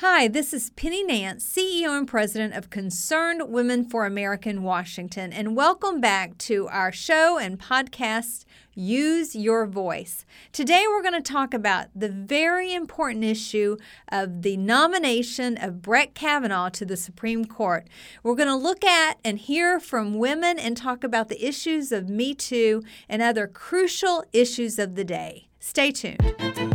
Hi, this is Penny Nance, CEO and President of Concerned Women for America in Washington, and welcome back to our show and podcast, Use Your Voice. Today we're going to talk about the very important issue of the nomination of Brett Kavanaugh to the Supreme Court. We're going to look at and hear from women and talk about the issues of Me Too and other crucial issues of the day. Stay tuned.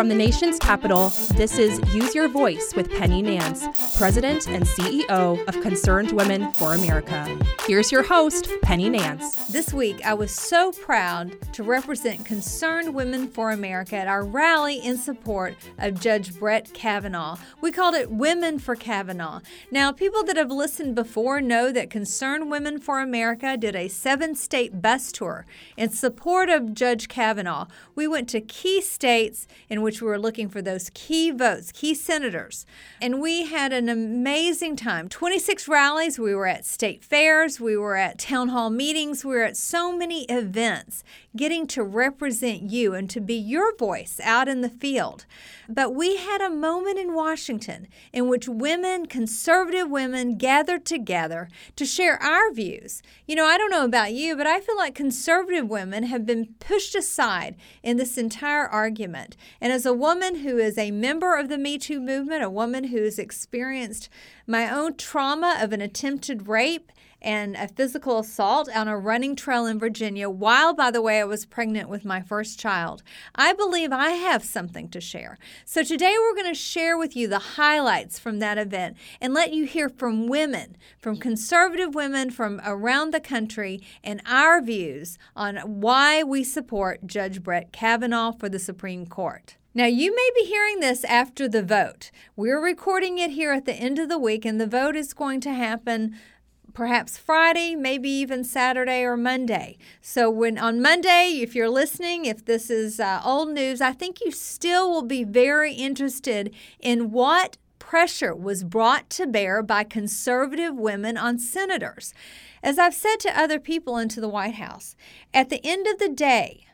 From the nation's capital, this is Use Your Voice with Penny Nance, President and CEO of Concerned Women for America. Here's your host, Penny Nance. This week, I was so proud to represent Concerned Women for America at our rally in support of Judge Brett Kavanaugh. We called it Women for Kavanaugh. Now, people that have listened before know that Concerned Women for America did a seven state bus tour in support of Judge Kavanaugh. We went to key states in which which we were looking for those key votes, key senators. And we had an amazing time 26 rallies. We were at state fairs, we were at town hall meetings, we were at so many events getting to represent you and to be your voice out in the field. But we had a moment in Washington in which women, conservative women, gathered together to share our views. You know, I don't know about you, but I feel like conservative women have been pushed aside in this entire argument. And as a woman who is a member of the Me Too movement, a woman who has experienced my own trauma of an attempted rape and a physical assault on a running trail in Virginia while, by the way, I was pregnant with my first child. I believe I have something to share. So today we're going to share with you the highlights from that event and let you hear from women, from conservative women from around the country, and our views on why we support Judge Brett Kavanaugh for the Supreme Court. Now, you may be hearing this after the vote. We're recording it here at the end of the week, and the vote is going to happen perhaps Friday, maybe even Saturday or Monday. So when on Monday, if you're listening, if this is uh, old news, I think you still will be very interested in what pressure was brought to bear by conservative women on senators. As I've said to other people into the White House, at the end of the day,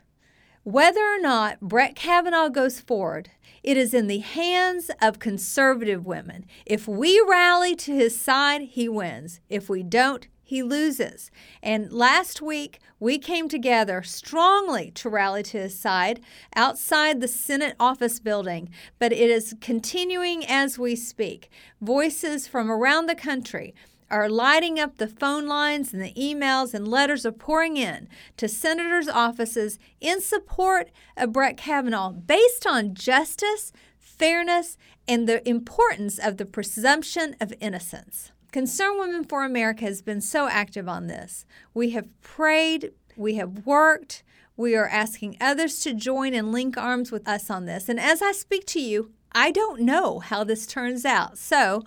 whether or not Brett Kavanaugh goes forward, it is in the hands of conservative women. If we rally to his side, he wins. If we don't, he loses. And last week, we came together strongly to rally to his side outside the Senate office building, but it is continuing as we speak. Voices from around the country are lighting up the phone lines and the emails and letters are pouring in to senators' offices in support of Brett Kavanaugh based on justice, fairness, and the importance of the presumption of innocence. Concerned Women for America has been so active on this. We have prayed, we have worked, we are asking others to join and link arms with us on this. And as I speak to you, I don't know how this turns out. So,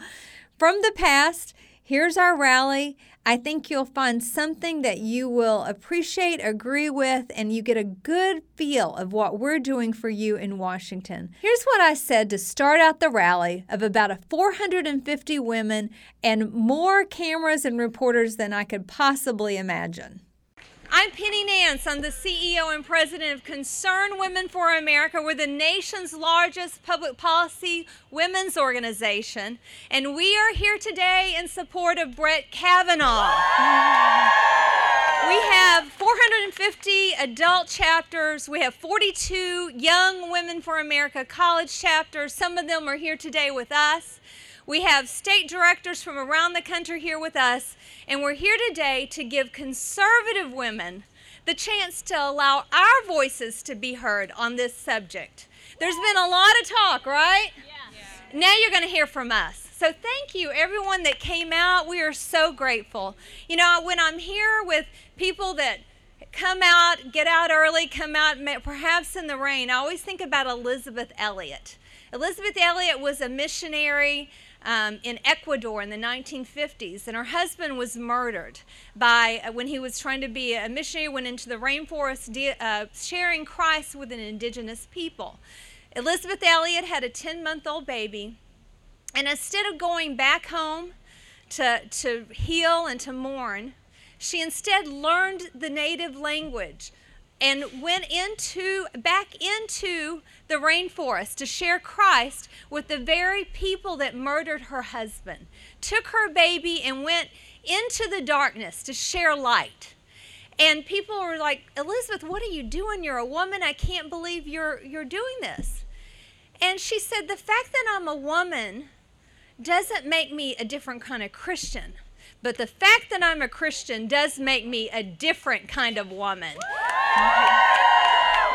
from the past, Here's our rally. I think you'll find something that you will appreciate, agree with, and you get a good feel of what we're doing for you in Washington. Here's what I said to start out the rally of about a 450 women and more cameras and reporters than I could possibly imagine. I'm Penny Nance. I'm the CEO and president of Concern Women for America. We're the nation's largest public policy women's organization, and we are here today in support of Brett Kavanaugh. We have 450 adult chapters. We have 42 Young Women for America college chapters. Some of them are here today with us. We have state directors from around the country here with us, and we're here today to give conservative women the chance to allow our voices to be heard on this subject. There's been a lot of talk, right? Yeah. Now you're going to hear from us. So thank you, everyone that came out. We are so grateful. You know, when I'm here with people that come out, get out early, come out perhaps in the rain, I always think about Elisabeth Elliot. Elisabeth Elliot was a missionary um, in Ecuador in the 1950s, and her husband was murdered by uh, when he was trying to be a missionary, went into the rainforest, de- uh, sharing Christ with an indigenous people. Elisabeth Elliot had a 10 month old baby, and instead of going back home to, to heal and to mourn, she instead learned the native language and went into back into the rainforest to share Christ with the very people that murdered her husband. Took her baby and went into the darkness to share light. And people were like, "Elisabeth, what are you doing? You're a woman. I can't believe you're you're doing this." And she said, "The fact that I'm a woman doesn't make me a different kind of Christian." But the fact that I'm a Christian does make me a different kind of woman.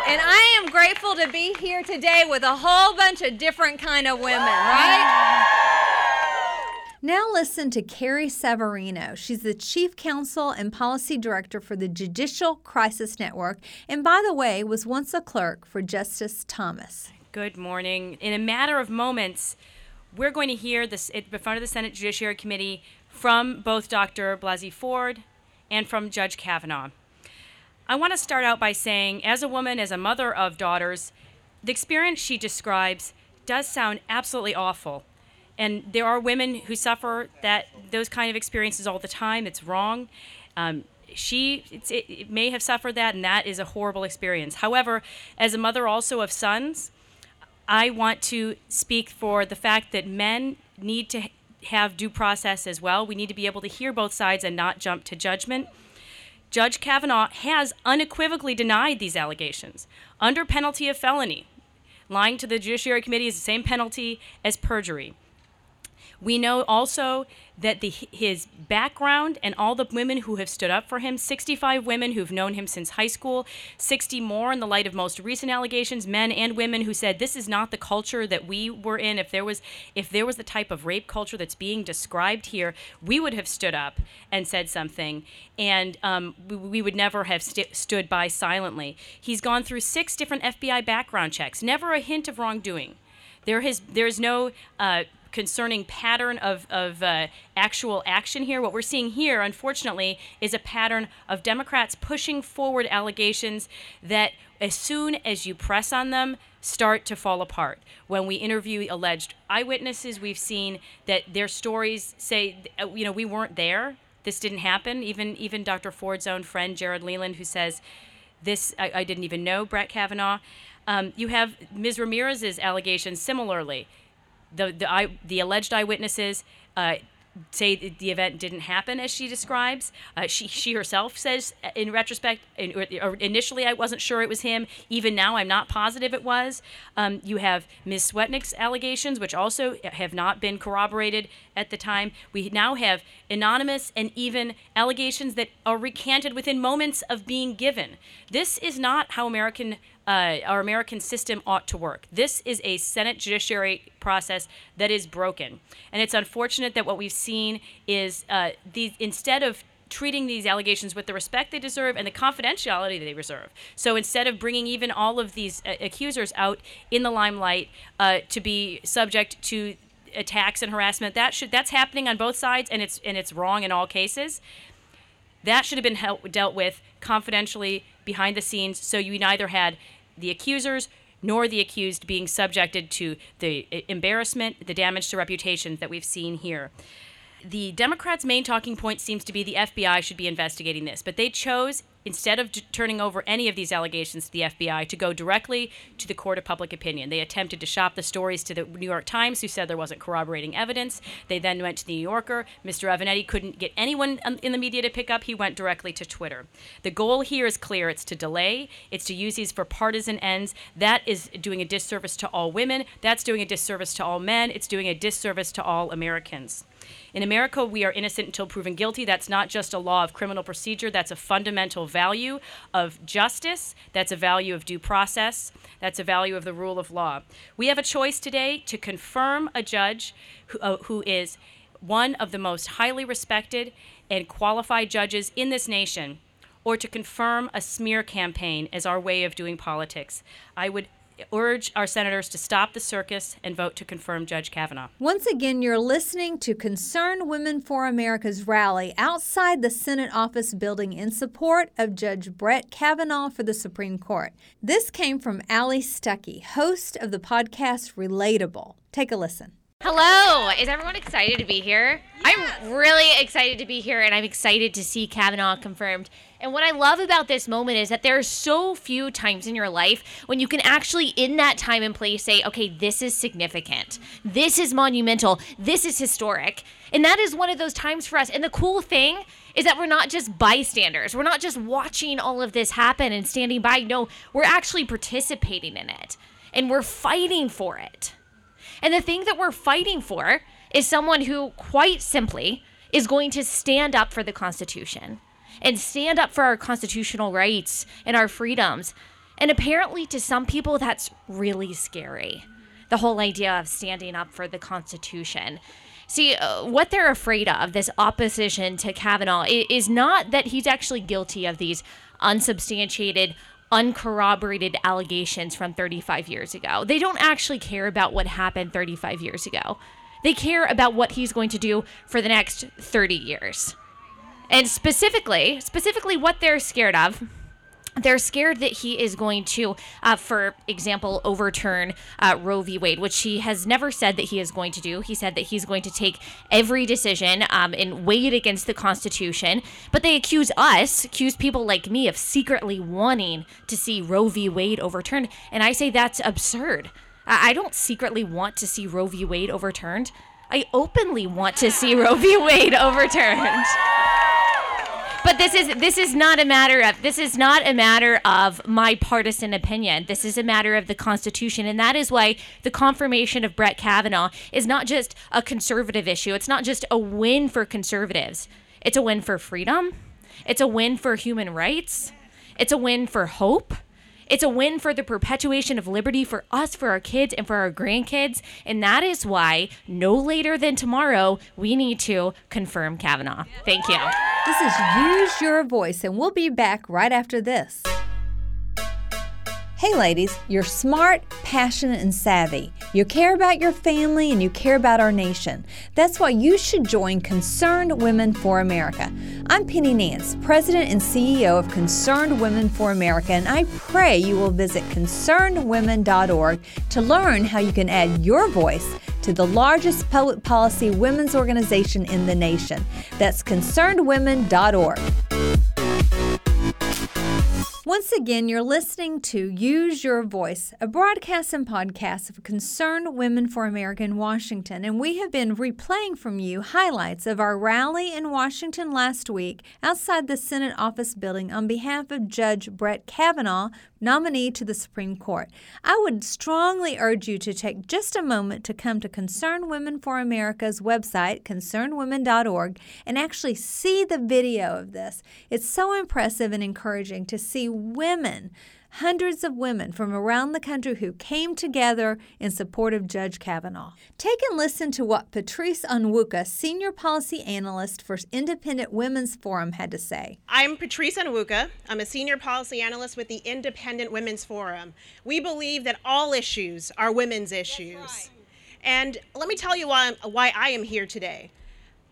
And I am grateful to be here today with a whole bunch of different kind of women, right? Now listen to Carrie Severino. She's the Chief Counsel and Policy Director for the Judicial Crisis Network, and by the way, was once a clerk for Justice Thomas. Good morning. In a matter of moments, we're going to hear this in front of the Senate Judiciary Committee from both Dr. Blasey Ford and from Judge Kavanaugh. I want to start out by saying, as a woman, as a mother of daughters, the experience she describes does sound absolutely awful. And there are women who suffer that those kind of experiences all the time. It's wrong. Um, she it, it may have suffered that, and that is a horrible experience. However, as a mother also of sons, I want to speak for the fact that men need to have due process as well. We need to be able to hear both sides and not jump to judgment. Judge Kavanaugh has unequivocally denied these allegations under penalty of felony. Lying to the Judiciary Committee is the same penalty as perjury. We know also that the, his background and all the women who have stood up for him 65 women who've known him since high school, 60 more in the light of most recent allegations, men and women who said this is not the culture that we were in. If there was, if there was the type of rape culture that's being described here, we would have stood up and said something, and um, we, we, would never have st- stood by silently. He's gone through six different FBI background checks, never a hint of wrongdoing. There has, there's no uh, concerning pattern of, of uh, actual action here. What we're seeing here, unfortunately, is a pattern of Democrats pushing forward allegations that, as soon as you press on them, start to fall apart. When we interview alleged eyewitnesses, we've seen that their stories say, uh, you know, we weren't there. This didn't happen. Even even Dr. Ford's own friend Jared Leland, who says, "This I, I didn't even know Brett Kavanaugh." Um, you have Ms. Ramirez's allegations similarly the the, eye, the alleged eyewitnesses uh, say the event didn't happen as she describes. Uh, she she herself says, uh, in retrospect, in, initially I wasn't sure it was him. Even now, I'm not positive it was. Um, you have Ms. Swetnick's allegations, which also have not been corroborated at the time. We now have anonymous and even allegations that are recanted within moments of being given. This is not how American uh, our American system ought to work. This is a Senate judiciary process that is broken, and it's unfortunate that what we've seen is uh, these instead of treating these allegations with the respect they deserve and the confidentiality they deserve. So instead of bringing even all of these uh, accusers out in the limelight uh, to be subject to attacks and harassment, that should that's happening on both sides, and it's and it's wrong in all cases. That should have been help, dealt with confidentially behind the scenes, so you neither had the accusers nor the accused being subjected to the embarrassment, the damage to reputations that we've seen here. The Democrats' main talking point seems to be the FBI should be investigating this, but they chose instead of d- turning over any of these allegations to the FBI, to go directly to the court of public opinion. They attempted to shop the stories to the New York Times, who said there wasn't corroborating evidence. They then went to the New Yorker. Mr. Avenatti couldn't get anyone in the media to pick up. He went directly to Twitter. The goal here is clear it's to delay, it's to use these for partisan ends. That is doing a disservice to all women, that's doing a disservice to all men, it's doing a disservice to all Americans. In America, we are innocent until proven guilty. That's not just a law of criminal procedure, that's a fundamental value of justice, that's a value of due process, that's a value of the rule of law. We have a choice today to confirm a judge who, uh, who is one of the most highly respected and qualified judges in this nation or to confirm a smear campaign as our way of doing politics. I would urge our senators to stop the circus and vote to confirm Judge Kavanaugh. Once again, you're listening to Concerned Women for America's rally outside the Senate office building in support of Judge Brett Kavanaugh for the Supreme Court. This came from Allie Stuckey, host of the podcast Relatable. Take a listen. Hello. Is everyone excited to be here? Yes. I'm really excited to be here, and I'm excited to see Kavanaugh confirmed And what I love about this moment is that there are so few times in your life when you can actually, in that time and place, say, okay, this is significant. This is monumental. This is historic. And that is one of those times for us. And the cool thing is that we're not just bystanders. We're not just watching all of this happen and standing by. No, we're actually participating in it and we're fighting for it. And the thing that we're fighting for is someone who, quite simply, is going to stand up for the Constitution and stand up for our constitutional rights and our freedoms. And apparently, to some people, that's really scary. The whole idea of standing up for the Constitution. See, uh, what they're afraid of, this opposition to Kavanaugh, is not that he's actually guilty of these unsubstantiated, uncorroborated allegations from 35 years ago. They don't actually care about what happened 35 years ago. They care about what he's going to do for the next 30 years. And specifically, specifically what they're scared of they're scared that he is going to, uh, for example, overturn uh, Roe v. Wade, which he has never said that he is going to do. He said that he's going to take every decision um, and weigh it against the Constitution. But they accuse us, accuse people like me, of secretly wanting to see Roe v. Wade overturned. And I say that's absurd. I don't secretly want to see Roe v. Wade overturned. I openly want to see Roe v. Wade overturned. But this is this is not a matter of this is not a matter of my partisan opinion. This is a matter of the Constitution, and that is why the confirmation of Brett Kavanaugh is not just a conservative issue. It's not just a win for conservatives. It's a win for freedom. It's a win for human rights. It's a win for hope. It's a win for the perpetuation of liberty for us, for our kids, and for our grandkids. And that is why, no later than tomorrow, we need to confirm Kavanaugh. Thank you. This is Use Your Voice, and we'll be back right after this. Hey, ladies, you're smart, passionate, and savvy. You care about your family and you care about our nation. That's why you should join Concerned Women for America. I'm Penny Nance, President and CEO of Concerned Women for America, and I pray you will visit concernedwomen.org to learn how you can add your voice to the largest public policy women's organization in the nation. That's concernedwomen.org. Once again, you're listening to Use Your Voice, a broadcast and podcast of Concerned Women for America in Washington, and we have been replaying from you highlights of our rally in Washington last week outside the Senate office building on behalf of Judge Brett Kavanaugh, nominee to the Supreme Court. I would strongly urge you to take just a moment to come to Concerned Women for America's website, concernedwomen.org, and actually see the video of this. It's so impressive and encouraging to see women hundreds of women from around the country who came together in support of Judge Kavanaugh. Take and listen to what Patrice Onwuka, Senior Policy Analyst for Independent Women's Forum, had to say. I'm Patrice Onwuka. I'm a Senior Policy Analyst with the Independent Women's Forum. We believe that all issues are women's issues. Right. And let me tell you why, why I am here today.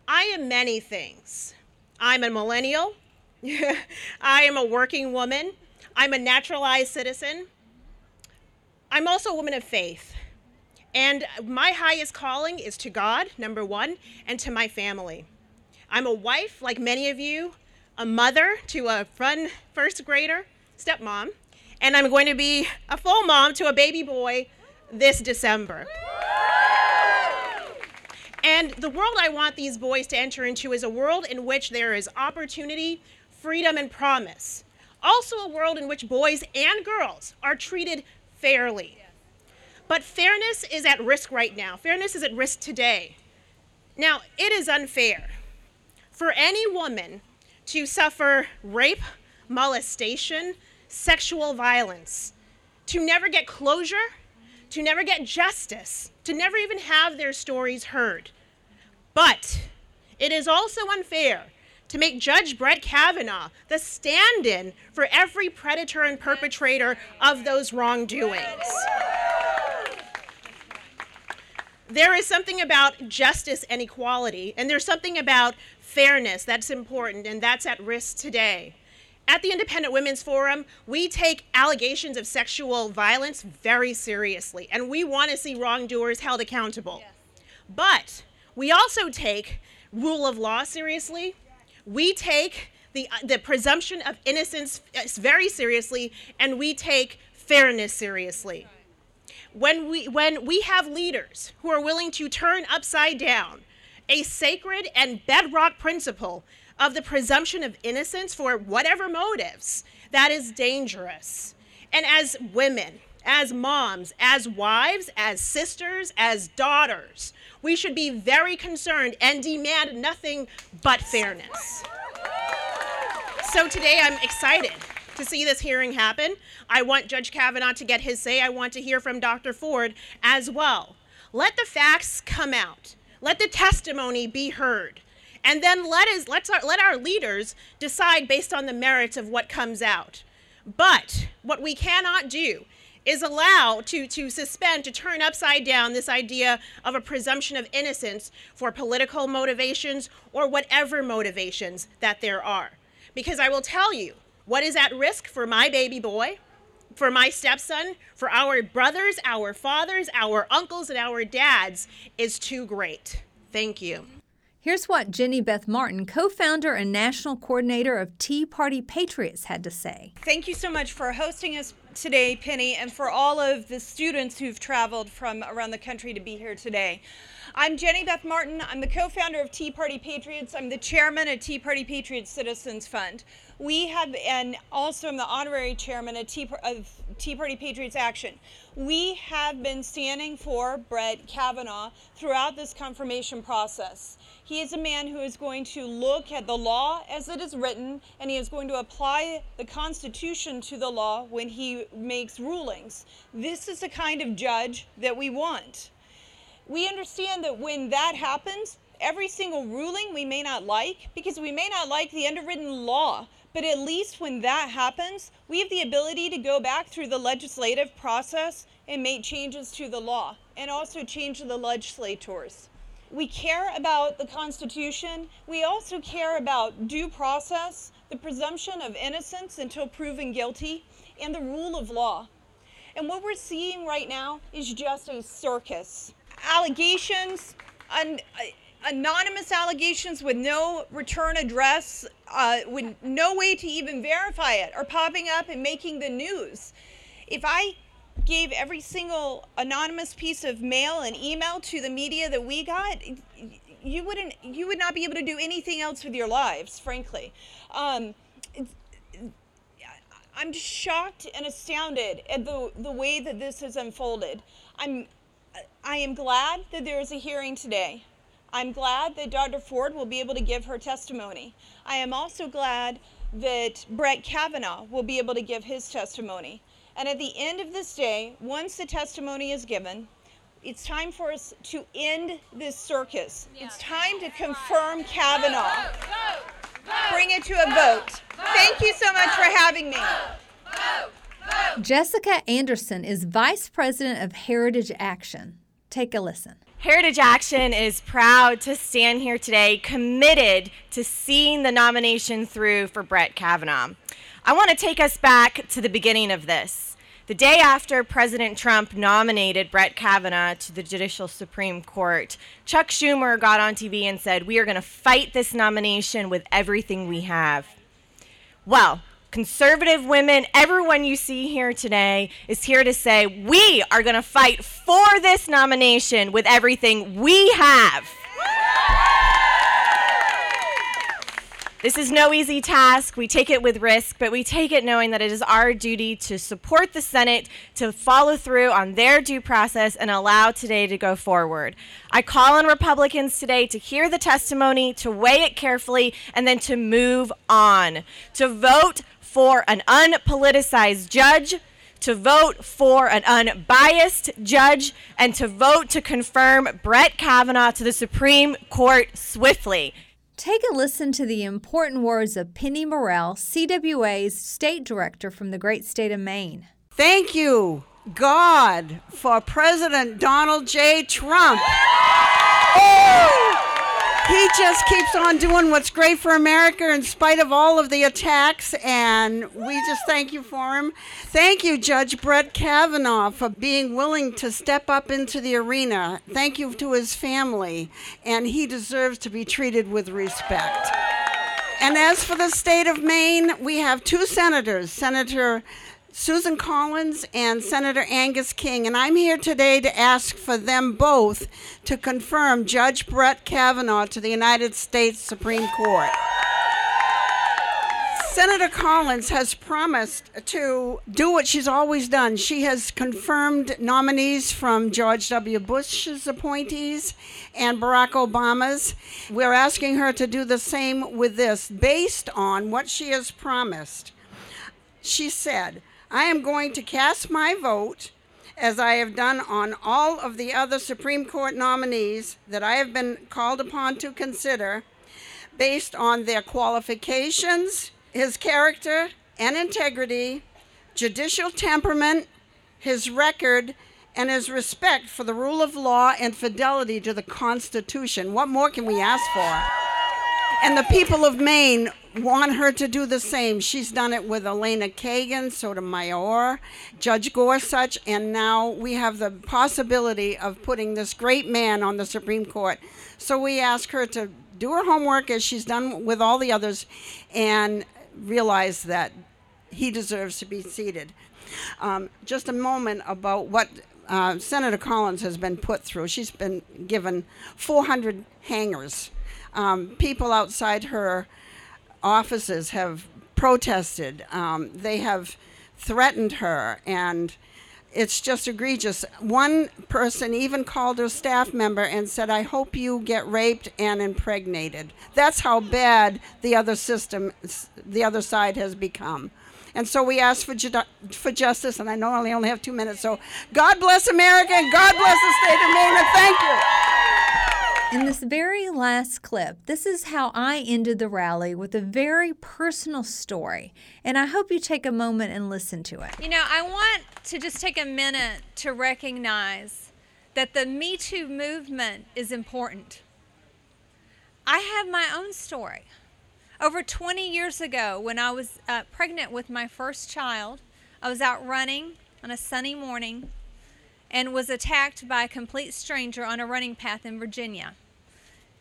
I am many things. I'm a millennial. I am a working woman. I'm a naturalized citizen. I'm also a woman of faith. And my highest calling is to God, number one, and to my family. I'm a wife, like many of you, a mother to a fun first grader, stepmom, and I'm going to be a full mom to a baby boy this December. And the world I want these boys to enter into is a world in which there is opportunity, freedom, and promise also a world in which boys and girls are treated fairly. But fairness is at risk right now. Fairness is at risk today. Now, it is unfair for any woman to suffer rape, molestation, sexual violence, to never get closure, to never get justice, to never even have their stories heard. But it is also unfair to make Judge Brett Kavanaugh the stand in for every predator and perpetrator of those wrongdoings. There is something about justice and equality, and there's something about fairness that's important, and that's at risk today. At the Independent Women's Forum, we take allegations of sexual violence very seriously, and we want to see wrongdoers held accountable. Yes. But we also take rule of law seriously, we take the, uh, the presumption of innocence uh, very seriously, and we take fairness seriously. When we, when we have leaders who are willing to turn upside down a sacred and bedrock principle of the presumption of innocence for whatever motives, that is dangerous. And as women, as moms, as wives, as sisters, as daughters, we should be very concerned and demand nothing but fairness. So today I'm excited to see this hearing happen. I want Judge Kavanaugh to get his say. I want to hear from Dr. Ford as well. Let the facts come out. Let the testimony be heard. And then let us let's our, let our leaders decide based on the merits of what comes out. But what we cannot do is allowed to, to suspend, to turn upside down this idea of a presumption of innocence for political motivations or whatever motivations that there are. Because I will tell you, what is at risk for my baby boy, for my stepson, for our brothers, our fathers, our uncles, and our dads is too great. Thank you. Here's what Jenny Beth Martin, co founder and national coordinator of Tea Party Patriots, had to say. Thank you so much for hosting us today, Penny, and for all of the students who've traveled from around the country to be here today. I'm Jenny Beth Martin. I'm the co founder of Tea Party Patriots. I'm the chairman of Tea Party Patriots Citizens Fund. We have, and also I'm the honorary chairman of Tea, of Tea Party Patriots Action. We have been standing for Brett Kavanaugh throughout this confirmation process. He is a man who is going to look at the law as it is written, and he is going to apply the Constitution to the law when he makes rulings. This is the kind of judge that we want. We understand that when that happens, every single ruling we may not like, because we may not like the underwritten law, but at least when that happens, we have the ability to go back through the legislative process and make changes to the law and also change the legislators we care about the Constitution. We also care about due process, the presumption of innocence until proven guilty, and the rule of law. And what we're seeing right now is just a circus. Allegations, an, anonymous allegations with no return address, uh, with no way to even verify it, are popping up and making the news. If I gave every single anonymous piece of mail and email to the media that we got, you wouldn't you would not be able to do anything else with your lives, frankly. Um, I'm just shocked and astounded at the the way that this has unfolded. I'm I am glad that there is a hearing today. I'm glad that Dr. Ford will be able to give her testimony. I am also glad that Brett Kavanaugh will be able to give his testimony. And at the end of this day, once the testimony is given, it's time for us to end this circus. Yeah. It's time to confirm Kavanaugh. Vote, vote, vote, Bring it to a vote. Thank you so much for having me. Jessica Anderson is Vice President of Heritage Action. Take a listen. Heritage Action is proud to stand here today, committed to seeing the nomination through for Brett Kavanaugh. I want to take us back to the beginning of this. The day after President Trump nominated Brett Kavanaugh to the Judicial Supreme Court, Chuck Schumer got on TV and said, We are going to fight this nomination with everything we have. Well, conservative women, everyone you see here today is here to say, We are going to fight for this nomination with everything we have. This is no easy task. We take it with risk, but we take it knowing that it is our duty to support the Senate to follow through on their due process and allow today to go forward. I call on Republicans today to hear the testimony, to weigh it carefully, and then to move on, to vote for an unpoliticized judge to vote for an unbiased judge and to vote to confirm Brett Kavanaugh to the Supreme Court swiftly. Take a listen to the important words of Penny Morrell, CWA's state director from the great state of Maine. Thank you, God, for President Donald J. Trump. Oh! He just keeps on doing what's great for America in spite of all of the attacks, and we just thank you for him. Thank you, Judge Brett Kavanaugh, for being willing to step up into the arena. Thank you to his family, and he deserves to be treated with respect. And as for the state of Maine, we have two senators, Senator Susan Collins and Senator Angus King, and I'm here today to ask for them both to confirm Judge Brett Kavanaugh to the United States Supreme Court. Senator Collins has promised to do what she's always done. She has confirmed nominees from George W. Bush's appointees and Barack Obama's. We're asking her to do the same with this based on what she has promised. She said, I am going to cast my vote as I have done on all of the other Supreme Court nominees that I have been called upon to consider based on their qualifications his character and integrity, judicial temperament, his record, and his respect for the rule of law and fidelity to the Constitution. What more can we ask for? And the people of Maine want her to do the same. She's done it with Elena Kagan, Sotomayor, Judge Gorsuch, and now we have the possibility of putting this great man on the Supreme Court. So we ask her to do her homework as she's done with all the others and realize that he deserves to be seated. Um, just a moment about what uh, Senator Collins has been put through. She's been given 400 hangers. Um, people outside her offices have protested. Um, they have threatened her, and it's just egregious. One person even called her staff member and said, I hope you get raped and impregnated. That's how bad the other system, the other side has become. And so we ask for, ju- for justice, and I know I only have two minutes, so God bless America and God bless the state of Maine, and thank you. In this very last clip, this is how I ended the rally with a very personal story. And I hope you take a moment and listen to it. You know, I want to just take a minute to recognize that the Me Too movement is important. I have my own story. Over 20 years ago, when I was uh, pregnant with my first child, I was out running on a sunny morning and was attacked by a complete stranger on a running path in Virginia.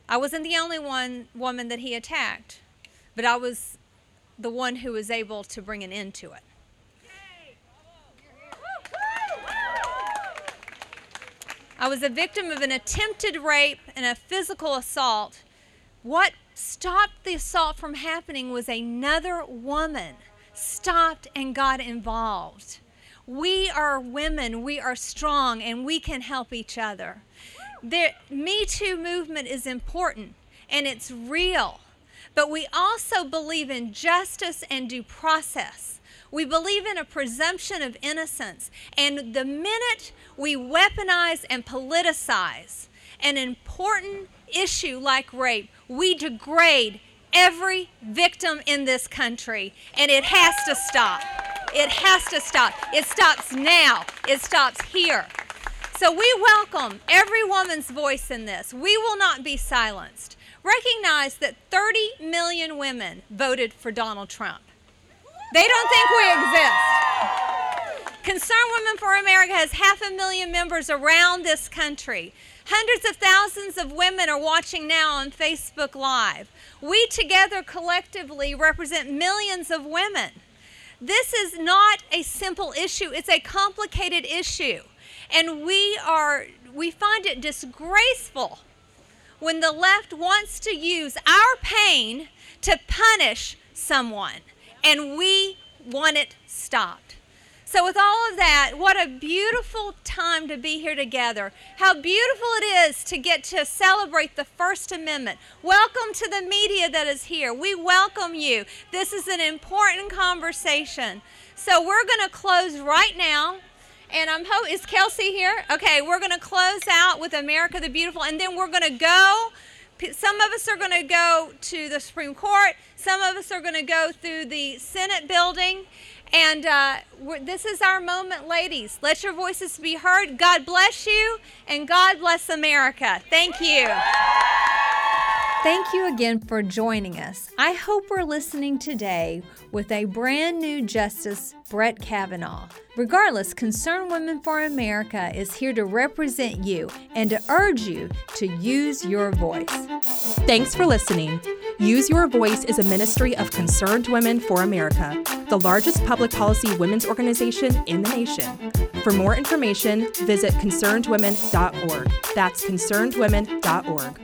I wasn't the only one woman that he attacked, but I was the one who was able to bring an end to it. I was a victim of an attempted rape and a physical assault. What stopped the assault from happening was another woman stopped and got involved. We are women, we are strong, and we can help each other the Me Too movement is important and it's real, but we also believe in justice and due process. We believe in a presumption of innocence. And the minute we weaponize and politicize an important issue like rape, we degrade every victim in this country. And it has to stop. It has to stop. It stops now, it stops here. So we welcome every woman's voice in this. We will not be silenced. Recognize that 30 million women voted for Donald Trump. They don't think we exist. Concerned Women for America has half a million members around this country. Hundreds of thousands of women are watching now on Facebook Live. We together collectively represent millions of women. This is not a simple issue, it's a complicated issue. And we are we find it disgraceful when the left wants to use our pain to punish someone and we want it stopped. So, with all of that, what a beautiful time to be here together. How beautiful it is to get to celebrate the First Amendment. Welcome to the media that is here. We welcome you. This is an important conversation. So, we're going to close right now. And I'm hope is Kelsey here? Okay, we're going to close out with America the Beautiful, and then we're going to go. Some of us are going to go to the Supreme Court. Some of us are going to go through the Senate building. And uh, this is our moment, ladies. Let your voices be heard. God bless you, and God bless America. Thank you. Thank you again for joining us. I hope we're listening today with a brand new Justice, Brett Kavanaugh. Regardless, Concerned Women for America is here to represent you and to urge you to use your voice. Thanks for listening. Use Your Voice is a ministry of Concerned Women for America, the largest public policy women's organization in the nation. For more information, visit concernedwomen.org. That's concernedwomen.org.